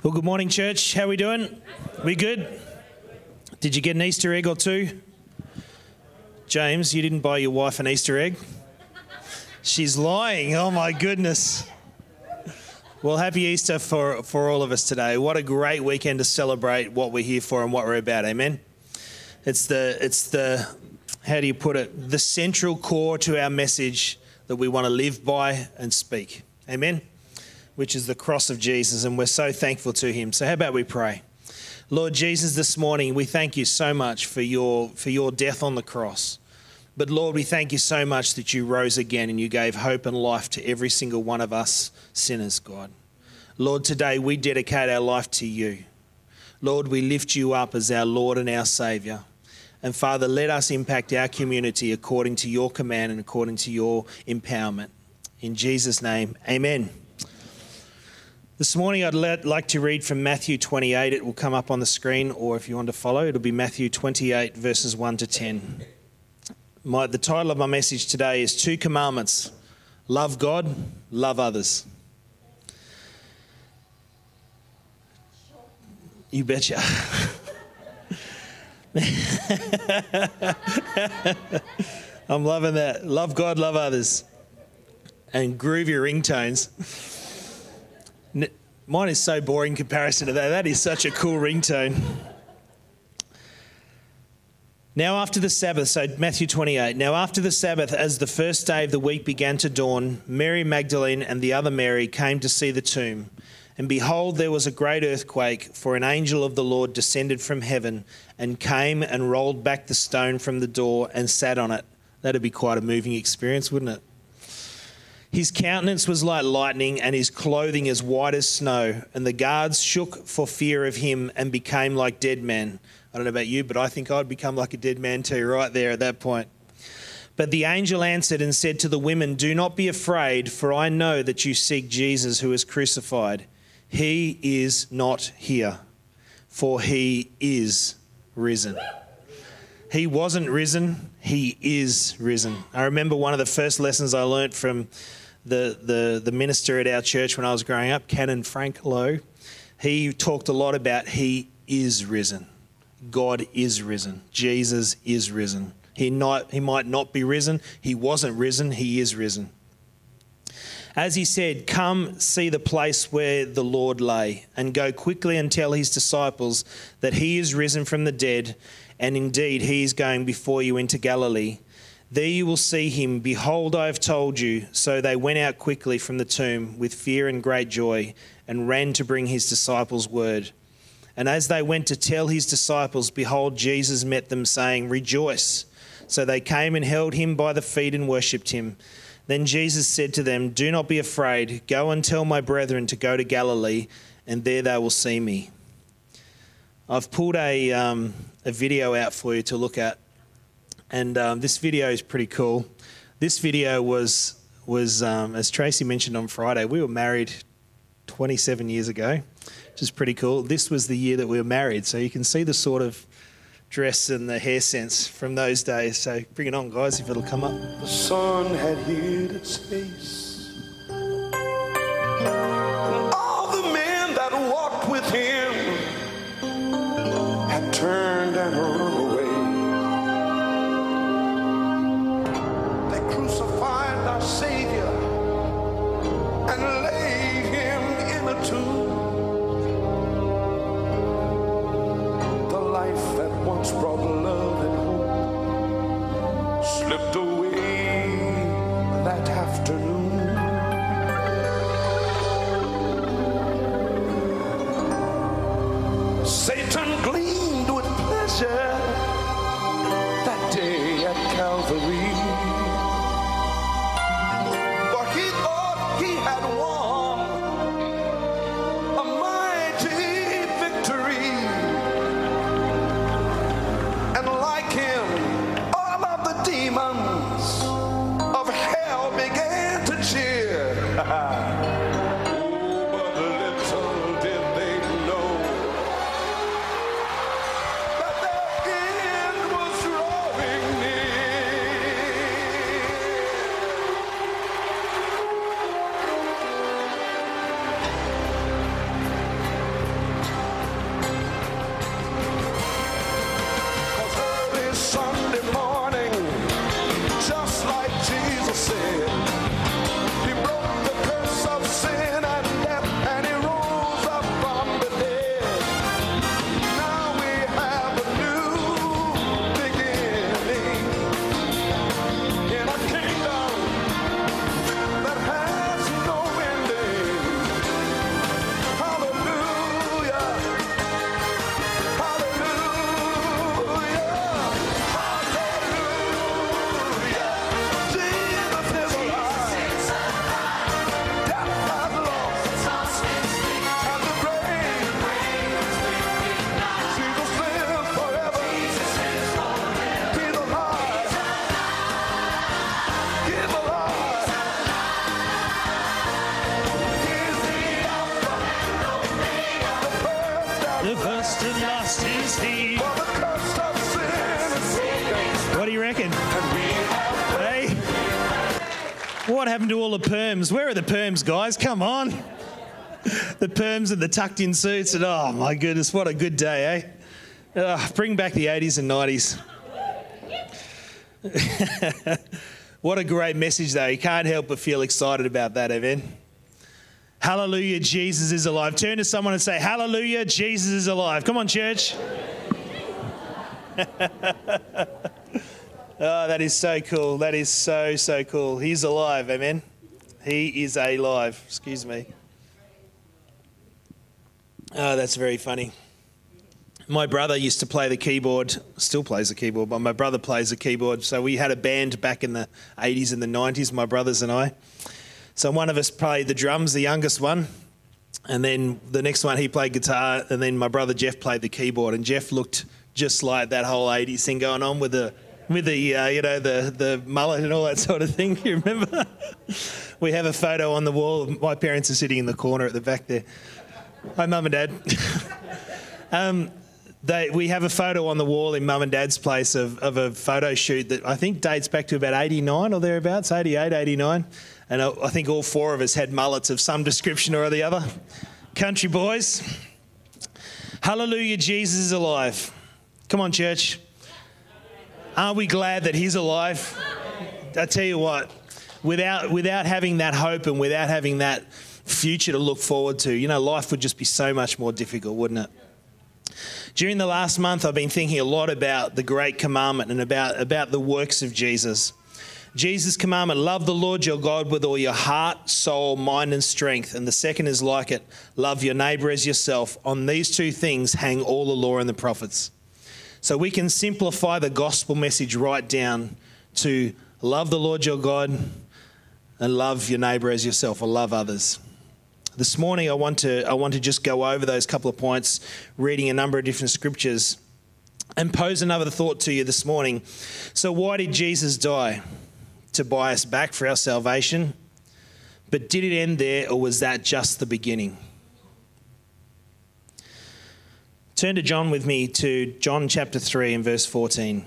Well, good morning, church. How are we doing? We good? Did you get an Easter egg or two? James, you didn't buy your wife an Easter egg? She's lying. Oh my goodness. Well, happy Easter for, for all of us today. What a great weekend to celebrate what we're here for and what we're about. Amen. It's the it's the how do you put it? The central core to our message that we want to live by and speak. Amen which is the cross of Jesus, and we're so thankful to him. So, how about we pray? Lord Jesus, this morning we thank you so much for your, for your death on the cross. But Lord, we thank you so much that you rose again and you gave hope and life to every single one of us sinners, God. Lord, today we dedicate our life to you. Lord, we lift you up as our Lord and our Saviour. And Father, let us impact our community according to your command and according to your empowerment. In Jesus' name, amen. This morning, I'd like to read from Matthew 28. It will come up on the screen, or if you want to follow, it'll be Matthew 28, verses 1 to 10. My, the title of my message today is Two Commandments Love God, Love Others. You betcha. I'm loving that. Love God, love others. And groovy ringtones. Mine is so boring in comparison to that. That is such a cool ringtone. Now, after the Sabbath, so Matthew 28, now after the Sabbath, as the first day of the week began to dawn, Mary Magdalene and the other Mary came to see the tomb. And behold, there was a great earthquake, for an angel of the Lord descended from heaven and came and rolled back the stone from the door and sat on it. That'd be quite a moving experience, wouldn't it? His countenance was like lightning, and his clothing as white as snow. And the guards shook for fear of him and became like dead men. I don't know about you, but I think I'd become like a dead man too, right there at that point. But the angel answered and said to the women, Do not be afraid, for I know that you seek Jesus who is crucified. He is not here, for he is risen. He wasn't risen, he is risen. I remember one of the first lessons I learnt from the, the, the minister at our church when I was growing up, Canon Frank Lowe, he talked a lot about he is risen. God is risen. Jesus is risen. He, not, he might not be risen. He wasn't risen. He is risen. As he said, Come see the place where the Lord lay, and go quickly and tell his disciples that he is risen from the dead, and indeed he is going before you into Galilee. There you will see him. Behold, I have told you. So they went out quickly from the tomb with fear and great joy and ran to bring his disciples word. And as they went to tell his disciples, behold, Jesus met them, saying, Rejoice. So they came and held him by the feet and worshipped him. Then Jesus said to them, Do not be afraid. Go and tell my brethren to go to Galilee, and there they will see me. I've pulled a, um, a video out for you to look at and um, this video is pretty cool. This video was was um, as Tracy mentioned on Friday. We were married 27 years ago, which is pretty cool. This was the year that we were married, so you can see the sort of dress and the hair sense from those days. So bring it on, guys, if it'll come up. The sun had hid its face. And all the men that walked with him had turned and hope perms? Guys? Come on. The perms and the tucked in suits, and oh my goodness, what a good day, eh? Ah, bring back the 80s and 90s. what a great message, though. You can't help but feel excited about that, amen. Hallelujah, Jesus is alive. Turn to someone and say, Hallelujah, Jesus is alive. Come on, church. Oh, that is so cool. That is so, so cool. He's alive, amen. He is alive. Excuse me. Oh, that's very funny. My brother used to play the keyboard, still plays the keyboard, but my brother plays the keyboard. So we had a band back in the 80s and the 90s, my brothers and I. So one of us played the drums, the youngest one. And then the next one, he played guitar. And then my brother Jeff played the keyboard. And Jeff looked just like that whole 80s thing going on with the with the uh, you know the the mullet and all that sort of thing. You remember? We have a photo on the wall. My parents are sitting in the corner at the back there. Hi, mum and dad. um, they, we have a photo on the wall in mum and dad's place of, of a photo shoot that I think dates back to about 89 or thereabouts, 88, 89. And I, I think all four of us had mullets of some description or the other. Country boys. Hallelujah, Jesus is alive. Come on, church. Aren't we glad that He's alive? I tell you what, without, without having that hope and without having that future to look forward to, you know, life would just be so much more difficult, wouldn't it? During the last month, I've been thinking a lot about the great commandment and about, about the works of Jesus. Jesus' commandment love the Lord your God with all your heart, soul, mind, and strength. And the second is like it love your neighbor as yourself. On these two things hang all the law and the prophets. So we can simplify the gospel message right down to love the Lord your God and love your neighbor as yourself or love others. This morning I want to I want to just go over those couple of points reading a number of different scriptures and pose another thought to you this morning. So why did Jesus die? To buy us back for our salvation? But did it end there or was that just the beginning? Turn to John with me to John chapter 3 and verse 14.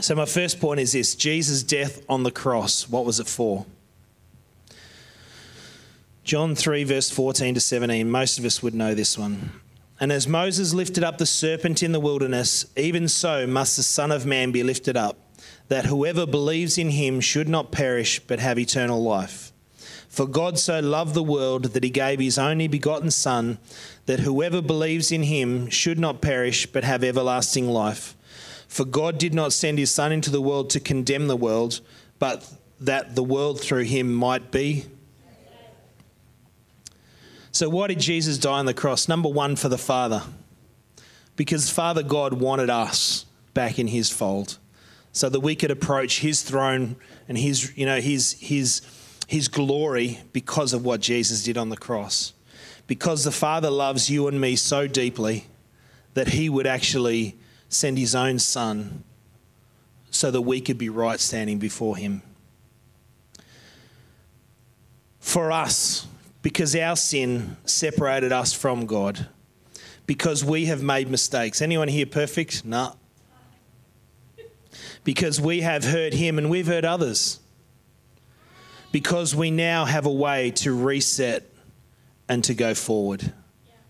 So, my first point is this Jesus' death on the cross, what was it for? John 3, verse 14 to 17. Most of us would know this one. And as Moses lifted up the serpent in the wilderness, even so must the Son of Man be lifted up, that whoever believes in him should not perish but have eternal life. For God so loved the world that he gave his only begotten Son, that whoever believes in him should not perish but have everlasting life. For God did not send his Son into the world to condemn the world, but that the world through him might be. So, why did Jesus die on the cross? Number one, for the Father. Because Father God wanted us back in his fold so that we could approach his throne and his, you know, his, his, his glory because of what Jesus did on the cross. Because the Father loves you and me so deeply that he would actually send his own Son so that we could be right standing before him. For us, because our sin separated us from God, because we have made mistakes. Anyone here perfect? No. Nah. Because we have hurt him and we've hurt others because we now have a way to reset and to go forward.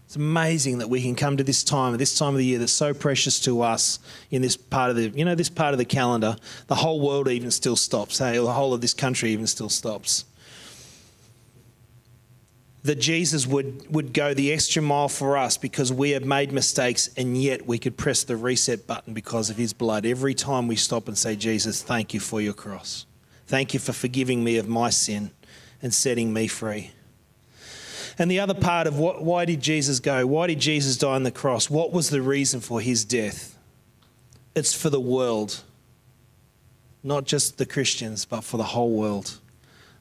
It's amazing that we can come to this time, this time of the year that's so precious to us in this part of the, you know, this part of the calendar. The whole world even still stops. Hey, the whole of this country even still stops. That Jesus would, would go the extra mile for us because we have made mistakes and yet we could press the reset button because of his blood every time we stop and say, Jesus, thank you for your cross. Thank you for forgiving me of my sin and setting me free. And the other part of what, why did Jesus go? Why did Jesus die on the cross? What was the reason for his death? It's for the world, not just the Christians, but for the whole world.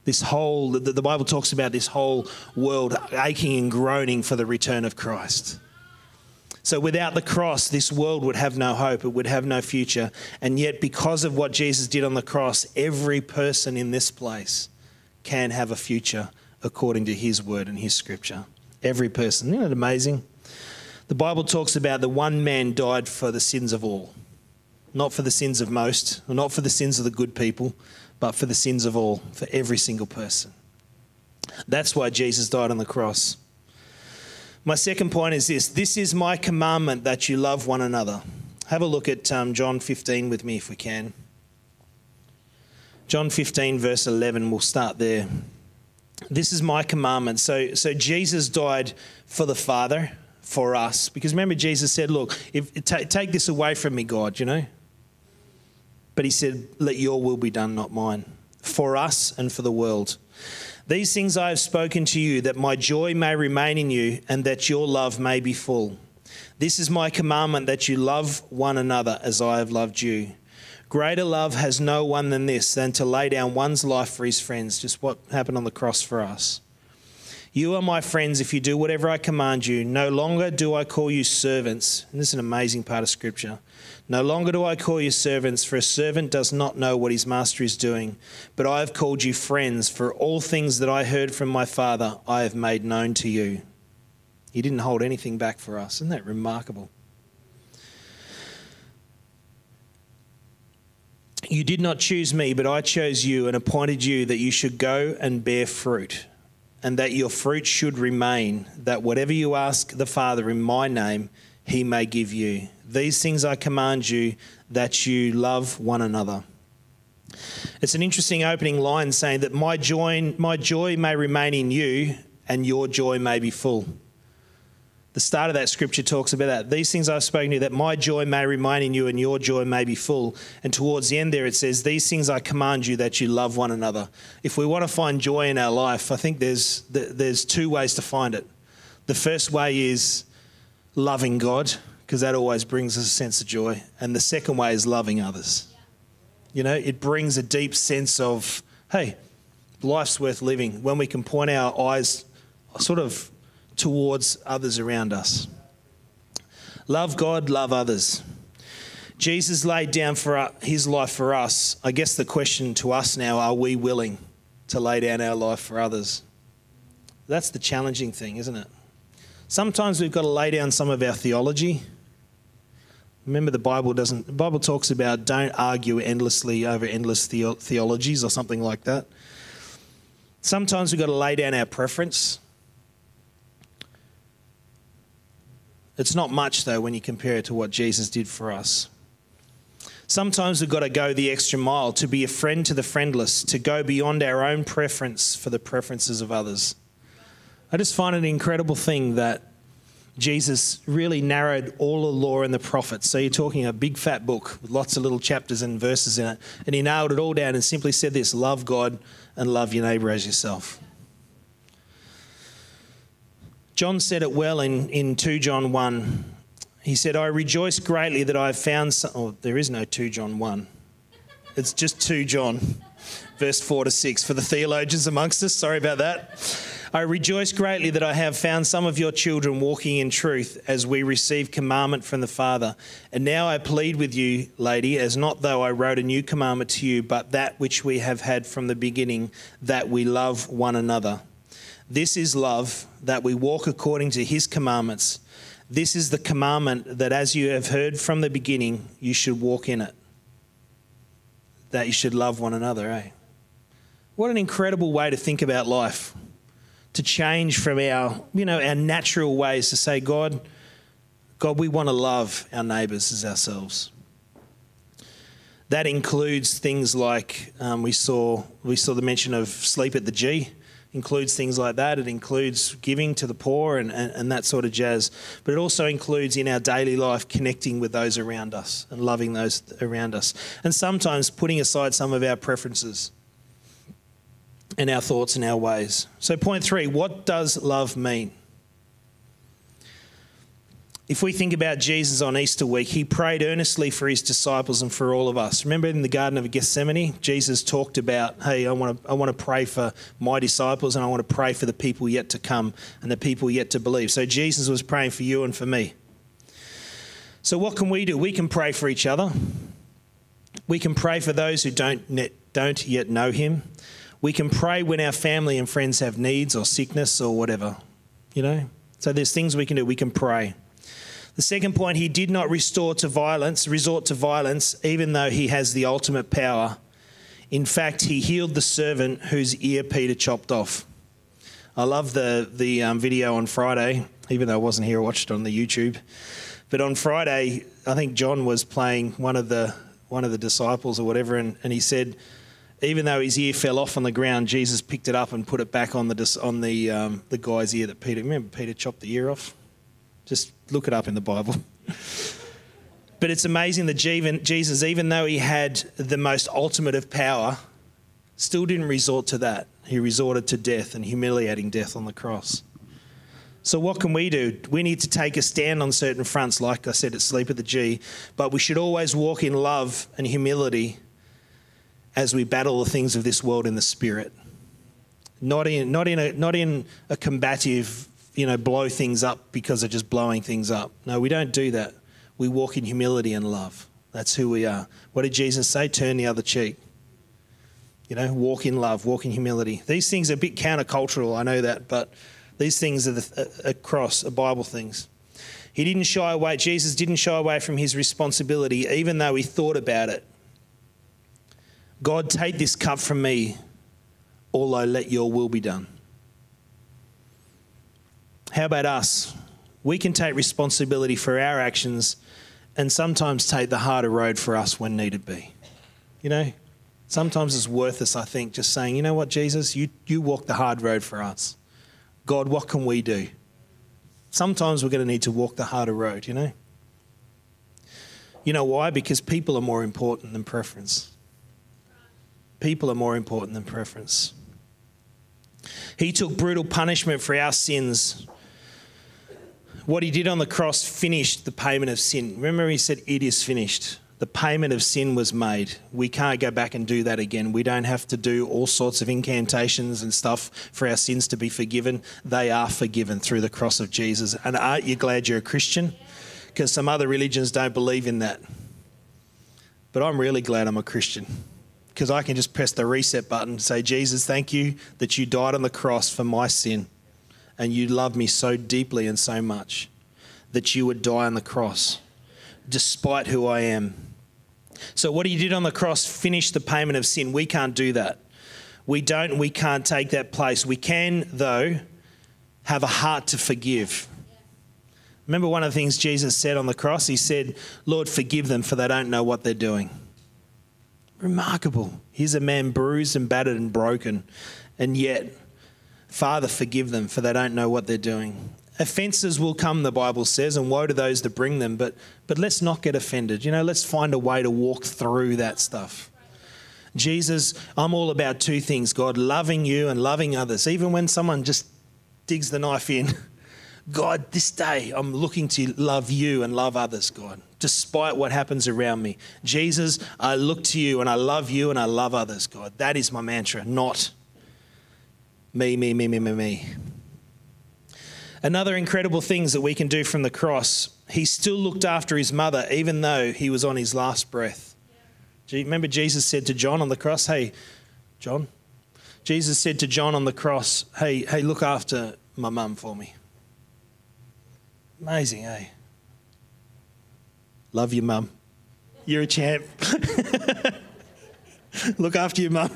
This whole, the, the Bible talks about this whole world aching and groaning for the return of Christ. So without the cross, this world would have no hope, it would have no future. And yet, because of what Jesus did on the cross, every person in this place can have a future according to his word and his scripture. Every person. Isn't it amazing? The Bible talks about the one man died for the sins of all, not for the sins of most, or not for the sins of the good people, but for the sins of all, for every single person. That's why Jesus died on the cross. My second point is this this is my commandment that you love one another. Have a look at um, John 15 with me if we can. John 15, verse 11, we'll start there. This is my commandment. So, so Jesus died for the Father, for us. Because remember, Jesus said, Look, if, t- take this away from me, God, you know? But he said, Let your will be done, not mine, for us and for the world. These things I have spoken to you, that my joy may remain in you, and that your love may be full. This is my commandment that you love one another as I have loved you. Greater love has no one than this, than to lay down one's life for his friends. Just what happened on the cross for us. You are my friends if you do whatever I command you. No longer do I call you servants. And this is an amazing part of Scripture. No longer do I call you servants, for a servant does not know what his master is doing. But I have called you friends, for all things that I heard from my Father I have made known to you. He didn't hold anything back for us. Isn't that remarkable? You did not choose me, but I chose you and appointed you that you should go and bear fruit, and that your fruit should remain, that whatever you ask the Father in my name, he may give you. These things I command you that you love one another. It's an interesting opening line saying that my joy, my joy may remain in you and your joy may be full. The start of that scripture talks about that. These things I've spoken to you, that my joy may remain in you and your joy may be full. And towards the end there, it says, These things I command you that you love one another. If we want to find joy in our life, I think there's, there's two ways to find it. The first way is loving God, because that always brings us a sense of joy. And the second way is loving others. You know, it brings a deep sense of, hey, life's worth living when we can point our eyes sort of towards others around us. Love God, love others. Jesus laid down for his life for us. I guess the question to us now are we willing to lay down our life for others? That's the challenging thing, isn't it? Sometimes we've got to lay down some of our theology Remember, the Bible doesn't. The Bible talks about don't argue endlessly over endless the- theologies or something like that. Sometimes we've got to lay down our preference. It's not much, though, when you compare it to what Jesus did for us. Sometimes we've got to go the extra mile to be a friend to the friendless, to go beyond our own preference for the preferences of others. I just find it an incredible thing that Jesus really narrowed all the law and the prophets. So you're talking a big fat book with lots of little chapters and verses in it. And he nailed it all down and simply said this love God and love your neighbour as yourself. John said it well in, in 2 John 1. He said, I rejoice greatly that I have found some. Oh, there is no 2 John 1. It's just 2 John, verse 4 to 6. For the theologians amongst us, sorry about that. I rejoice greatly that I have found some of your children walking in truth as we receive commandment from the Father. And now I plead with you, lady, as not though I wrote a new commandment to you, but that which we have had from the beginning, that we love one another. This is love, that we walk according to his commandments. This is the commandment that as you have heard from the beginning, you should walk in it. That you should love one another, eh? What an incredible way to think about life to change from our, you know, our natural ways to say, God, God, we want to love our neighbours as ourselves. That includes things like um, we saw we saw the mention of sleep at the G, includes things like that. It includes giving to the poor and, and, and that sort of jazz. But it also includes in our daily life connecting with those around us and loving those around us. And sometimes putting aside some of our preferences and our thoughts and our ways. So, point three what does love mean? If we think about Jesus on Easter week, he prayed earnestly for his disciples and for all of us. Remember in the Garden of Gethsemane, Jesus talked about, hey, I want to, I want to pray for my disciples and I want to pray for the people yet to come and the people yet to believe. So Jesus was praying for you and for me. So, what can we do? We can pray for each other. We can pray for those who don't, don't yet know him. We can pray when our family and friends have needs or sickness or whatever, you know? So there's things we can do. We can pray. The second point, he did not restore to violence, resort to violence, even though he has the ultimate power. In fact, he healed the servant whose ear Peter chopped off. I love the the um, video on Friday, even though I wasn't here, I watched it on the YouTube. But on Friday, I think John was playing one of the one of the disciples or whatever, and, and he said, even though his ear fell off on the ground, Jesus picked it up and put it back on the on the um, the guy's ear that Peter. Remember, Peter chopped the ear off. Just look it up in the Bible. but it's amazing that Jesus, even though he had the most ultimate of power, still didn't resort to that. He resorted to death and humiliating death on the cross. So, what can we do? We need to take a stand on certain fronts, like I said at Sleep at the G, but we should always walk in love and humility as we battle the things of this world in the spirit. Not in, not in, a, not in a combative, you know, blow things up because of just blowing things up. No, we don't do that. We walk in humility and love. That's who we are. What did Jesus say? Turn the other cheek. You know, walk in love, walk in humility. These things are a bit countercultural, I know that, but these things are the, uh, across are Bible things. He didn't shy away, Jesus didn't shy away from his responsibility, even though he thought about it. God, take this cup from me, although let your will be done. How about us? We can take responsibility for our actions and sometimes take the harder road for us when needed be. You know, sometimes it's worth us, I think, just saying, you know what, Jesus, you, you walk the hard road for us. God, what can we do? Sometimes we're going to need to walk the harder road, you know? You know why? Because people are more important than preference people are more important than preference. He took brutal punishment for our sins. What he did on the cross finished the payment of sin. Remember, he said, It is finished. The payment of sin was made. We can't go back and do that again. We don't have to do all sorts of incantations and stuff for our sins to be forgiven. They are forgiven through the cross of Jesus. And aren't you glad you're a Christian? Because some other religions don't believe in that. But I'm really glad I'm a Christian because I can just press the reset button and say, Jesus, thank you that you died on the cross for my sin and you love me so deeply and so much that you would die on the cross despite who I am. So, what he did on the cross finished the payment of sin. We can't do that. We don't, we can't take that place. We can, though, have a heart to forgive. Remember one of the things Jesus said on the cross? He said, Lord, forgive them, for they don't know what they're doing. Remarkable. Here's a man bruised and battered and broken, and yet, Father, forgive them, for they don't know what they're doing. Offences will come, the Bible says, and woe to those that bring them, but, but let's not get offended. You know, let's find a way to walk through that stuff. Jesus, I'm all about two things God, loving you and loving others, even when someone just digs the knife in. God, this day I'm looking to love you and love others, God, despite what happens around me. Jesus, I look to you and I love you and I love others, God. That is my mantra, not me, me, me, me, me, me. Another incredible things that we can do from the cross, he still looked after his mother even though he was on his last breath. Remember, Jesus said to John on the cross, Hey, John, Jesus said to John on the cross, Hey, hey, look after my mum for me. Amazing, eh? Love your mum. You're a champ. Look after your mum.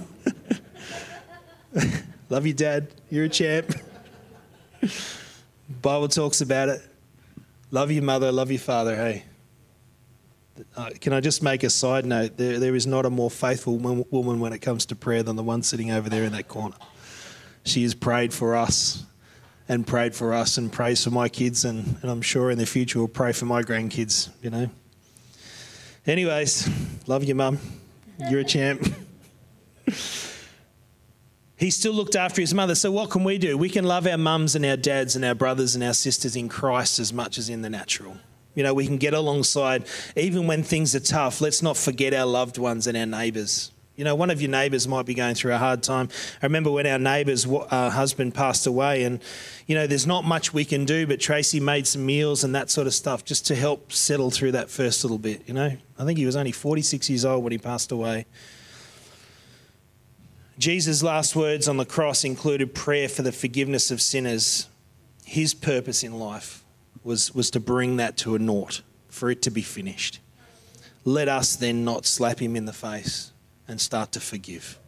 Love you, dad. You're a champ. Bible talks about it. Love your mother, love your father, hey. Uh, can I just make a side note? There, there is not a more faithful woman when it comes to prayer than the one sitting over there in that corner. She has prayed for us and prayed for us and prays for my kids, and, and I'm sure in the future will pray for my grandkids, you know. Anyways, love you, mum. You're a champ. he still looked after his mother. So, what can we do? We can love our mums and our dads and our brothers and our sisters in Christ as much as in the natural. You know, we can get alongside, even when things are tough. Let's not forget our loved ones and our neighbours. You know, one of your neighbours might be going through a hard time. I remember when our neighbour's uh, husband passed away, and, you know, there's not much we can do, but Tracy made some meals and that sort of stuff just to help settle through that first little bit, you know. I think he was only 46 years old when he passed away. Jesus' last words on the cross included prayer for the forgiveness of sinners. His purpose in life was, was to bring that to a naught, for it to be finished. Let us then not slap him in the face and start to forgive.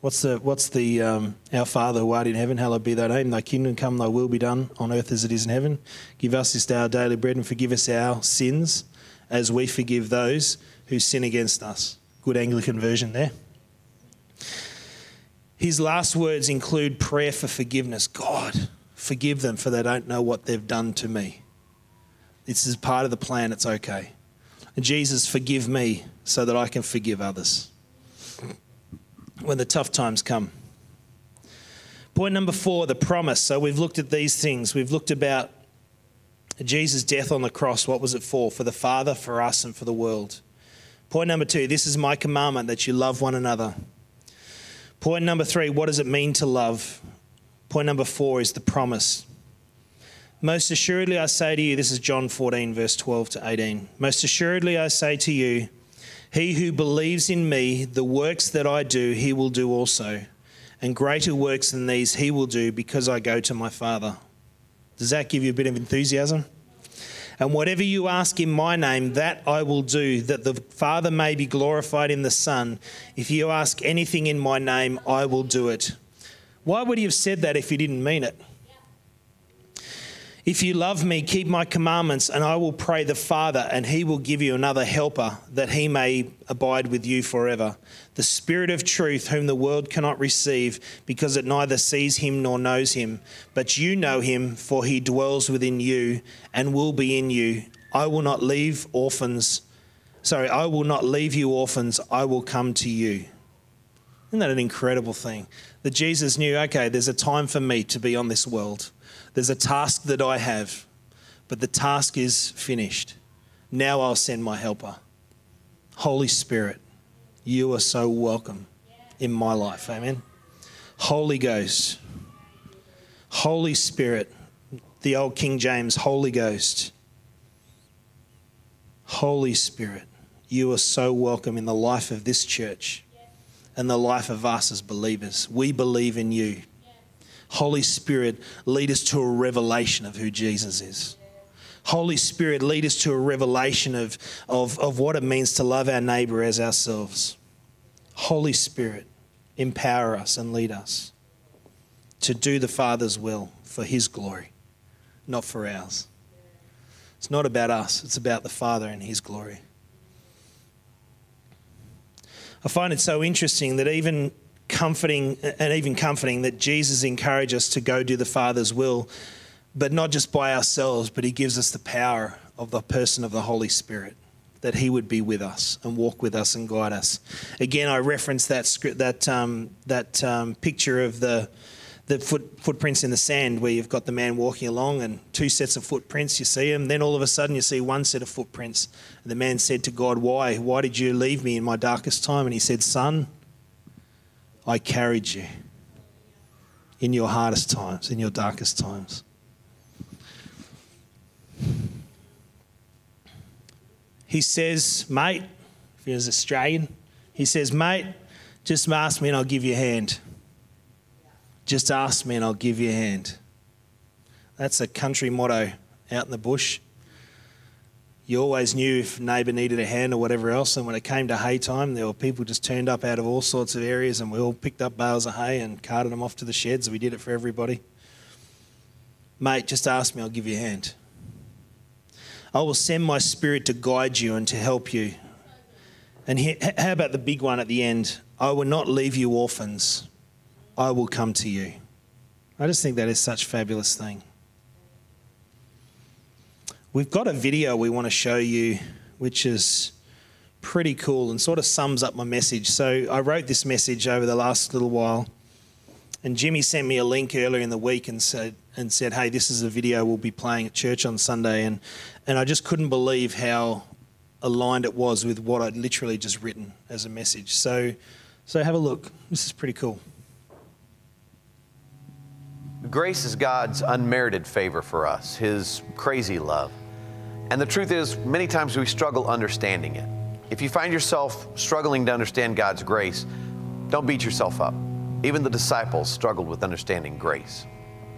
What's the, what's the um, Our Father who art in heaven, hallowed be thy name, thy kingdom come, thy will be done on earth as it is in heaven. Give us this day our daily bread and forgive us our sins as we forgive those who sin against us. Good Anglican version there. His last words include prayer for forgiveness. God, forgive them for they don't know what they've done to me. This is part of the plan, it's okay. And Jesus, forgive me so that I can forgive others when the tough times come. Point number four, the promise. So we've looked at these things. We've looked about Jesus' death on the cross. What was it for? For the Father, for us, and for the world. Point number two, this is my commandment that you love one another. Point number three, what does it mean to love? Point number four is the promise. Most assuredly, I say to you, this is John 14, verse 12 to 18. Most assuredly, I say to you, he who believes in me, the works that I do, he will do also. And greater works than these he will do because I go to my Father. Does that give you a bit of enthusiasm? And whatever you ask in my name, that I will do, that the Father may be glorified in the Son. If you ask anything in my name, I will do it. Why would he have said that if he didn't mean it? If you love me, keep my commandments, and I will pray the Father, and he will give you another helper, that he may abide with you forever. The Spirit of truth, whom the world cannot receive, because it neither sees him nor knows him. But you know him, for he dwells within you and will be in you. I will not leave orphans. Sorry, I will not leave you orphans. I will come to you. Isn't that an incredible thing? That Jesus knew, okay, there's a time for me to be on this world. There's a task that I have, but the task is finished. Now I'll send my helper. Holy Spirit, you are so welcome in my life. Amen. Holy Ghost, Holy Spirit, the old King James, Holy Ghost. Holy Spirit, you are so welcome in the life of this church and the life of us as believers. We believe in you. Holy Spirit, lead us to a revelation of who Jesus is. Holy Spirit, lead us to a revelation of, of, of what it means to love our neighbour as ourselves. Holy Spirit, empower us and lead us to do the Father's will for His glory, not for ours. It's not about us, it's about the Father and His glory. I find it so interesting that even comforting and even comforting that Jesus encourages us to go do the Father's will, but not just by ourselves, but He gives us the power of the person of the Holy Spirit. That he would be with us and walk with us and guide us. Again, I reference that script, that um, that um, picture of the the foot, footprints in the sand, where you've got the man walking along and two sets of footprints. You see them, then all of a sudden you see one set of footprints. And the man said to God, "Why? Why did you leave me in my darkest time?" And he said, "Son, I carried you in your hardest times, in your darkest times. He says, mate, if he was Australian, he says, mate, just ask me and I'll give you a hand. Just ask me and I'll give you a hand. That's a country motto out in the bush you always knew if neighbour needed a hand or whatever else. And when it came to hay time, there were people just turned up out of all sorts of areas, and we all picked up bales of hay and carted them off to the sheds. We did it for everybody. Mate, just ask me, I'll give you a hand. I will send my spirit to guide you and to help you. And how about the big one at the end? I will not leave you orphans. I will come to you. I just think that is such a fabulous thing. We've got a video we want to show you, which is pretty cool and sort of sums up my message. So I wrote this message over the last little while, and Jimmy sent me a link earlier in the week and said, and said, "Hey, this is a video we'll be playing at church on Sunday," and and I just couldn't believe how aligned it was with what I'd literally just written as a message. So, so have a look. This is pretty cool. Grace is God's unmerited favor for us, His crazy love. And the truth is, many times we struggle understanding it. If you find yourself struggling to understand God's grace, don't beat yourself up. Even the disciples struggled with understanding grace.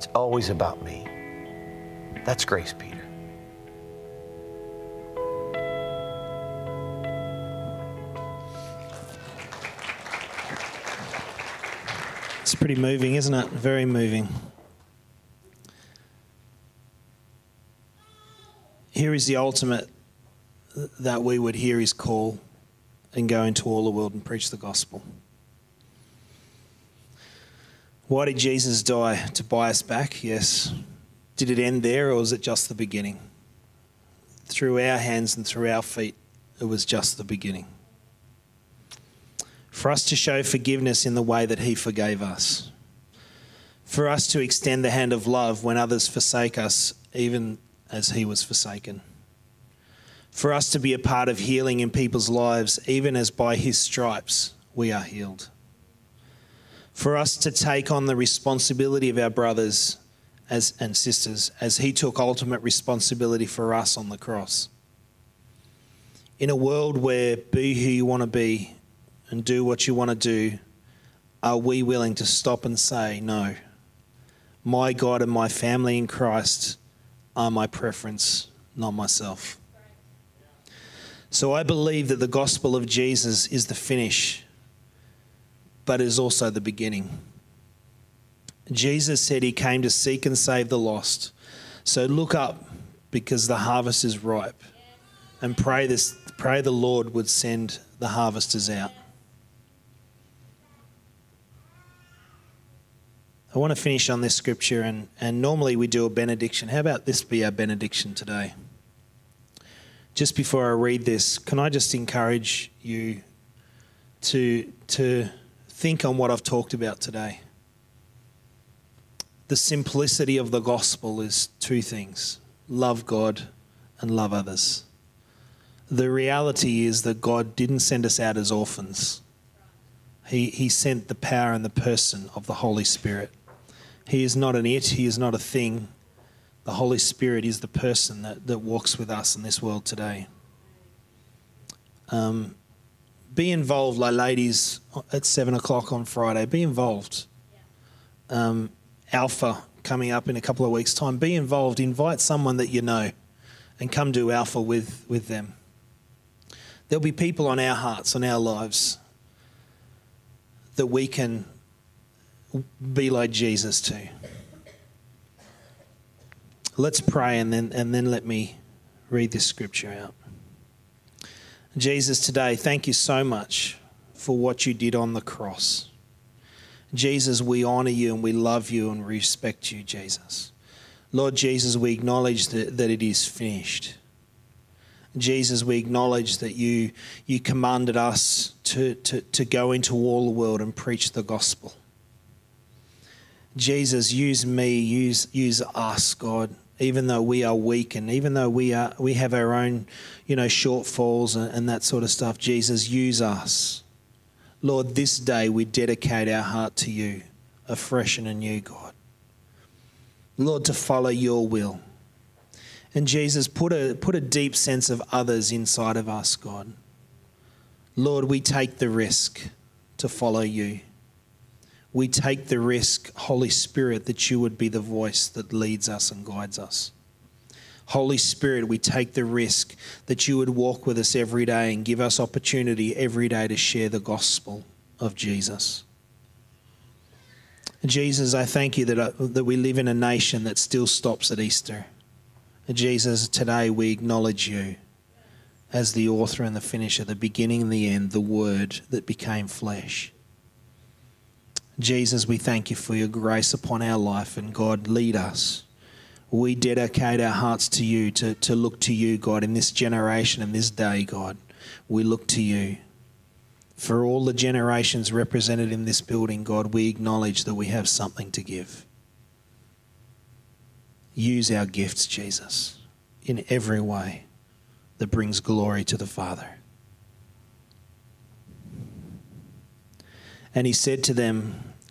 it's always about me. That's grace, Peter. It's pretty moving, isn't it? Very moving. Here is the ultimate that we would hear his call and go into all the world and preach the gospel. Why did Jesus die? To buy us back? Yes. Did it end there or was it just the beginning? Through our hands and through our feet, it was just the beginning for us to show forgiveness in the way that He forgave us, for us to extend the hand of love when others forsake us, even as He was forsaken, for us to be a part of healing in people's lives, even as by His stripes we are healed, for us to take on the responsibility of our brothers as, and sisters as He took ultimate responsibility for us on the cross. In a world where be who you want to be and do what you want to do, are we willing to stop and say, No, my God and my family in Christ are my preference, not myself? So I believe that the gospel of Jesus is the finish, but is also the beginning. Jesus said he came to seek and save the lost. So look up because the harvest is ripe and pray this pray the Lord would send the harvesters out. I want to finish on this scripture, and, and normally we do a benediction. How about this be our benediction today? just before I read this, can I just encourage you to, to think on what I've talked about today? The simplicity of the gospel is two things love God and love others. The reality is that God didn't send us out as orphans. He, he sent the power and the person of the Holy Spirit. He is not an it, He is not a thing. The Holy Spirit is the person that, that walks with us in this world today. Um, be involved, like ladies, at seven o'clock on Friday. Be involved. Um, Alpha coming up in a couple of weeks' time. Be involved. Invite someone that you know and come do Alpha with, with them. There'll be people on our hearts, on our lives, that we can be like Jesus to. Let's pray and then, and then let me read this scripture out. Jesus, today, thank you so much for what you did on the cross. Jesus, we honor you and we love you and respect you, Jesus. Lord Jesus, we acknowledge that, that it is finished. Jesus, we acknowledge that you, you commanded us to, to, to go into all the world and preach the gospel. Jesus, use me, use, use us, God, even though we are weak and even though we, are, we have our own, you know, shortfalls and, and that sort of stuff. Jesus, use us. Lord, this day we dedicate our heart to you, afresh and anew, God. Lord, to follow your will. And Jesus, put a, put a deep sense of others inside of us, God. Lord, we take the risk to follow you. We take the risk, Holy Spirit, that you would be the voice that leads us and guides us. Holy Spirit, we take the risk that you would walk with us every day and give us opportunity every day to share the gospel of Jesus. Jesus, I thank you that, uh, that we live in a nation that still stops at Easter. Jesus, today we acknowledge you as the author and the finisher, the beginning and the end, the Word that became flesh. Jesus, we thank you for your grace upon our life, and God, lead us. We dedicate our hearts to you, to, to look to you, God, in this generation and this day, God. We look to you. For all the generations represented in this building, God, we acknowledge that we have something to give. Use our gifts, Jesus, in every way that brings glory to the Father. And he said to them,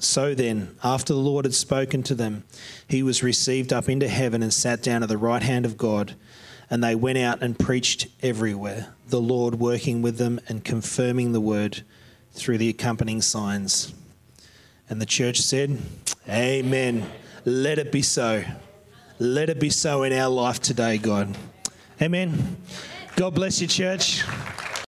So then, after the Lord had spoken to them, he was received up into heaven and sat down at the right hand of God. And they went out and preached everywhere, the Lord working with them and confirming the word through the accompanying signs. And the church said, Amen. Let it be so. Let it be so in our life today, God. Amen. God bless you, church.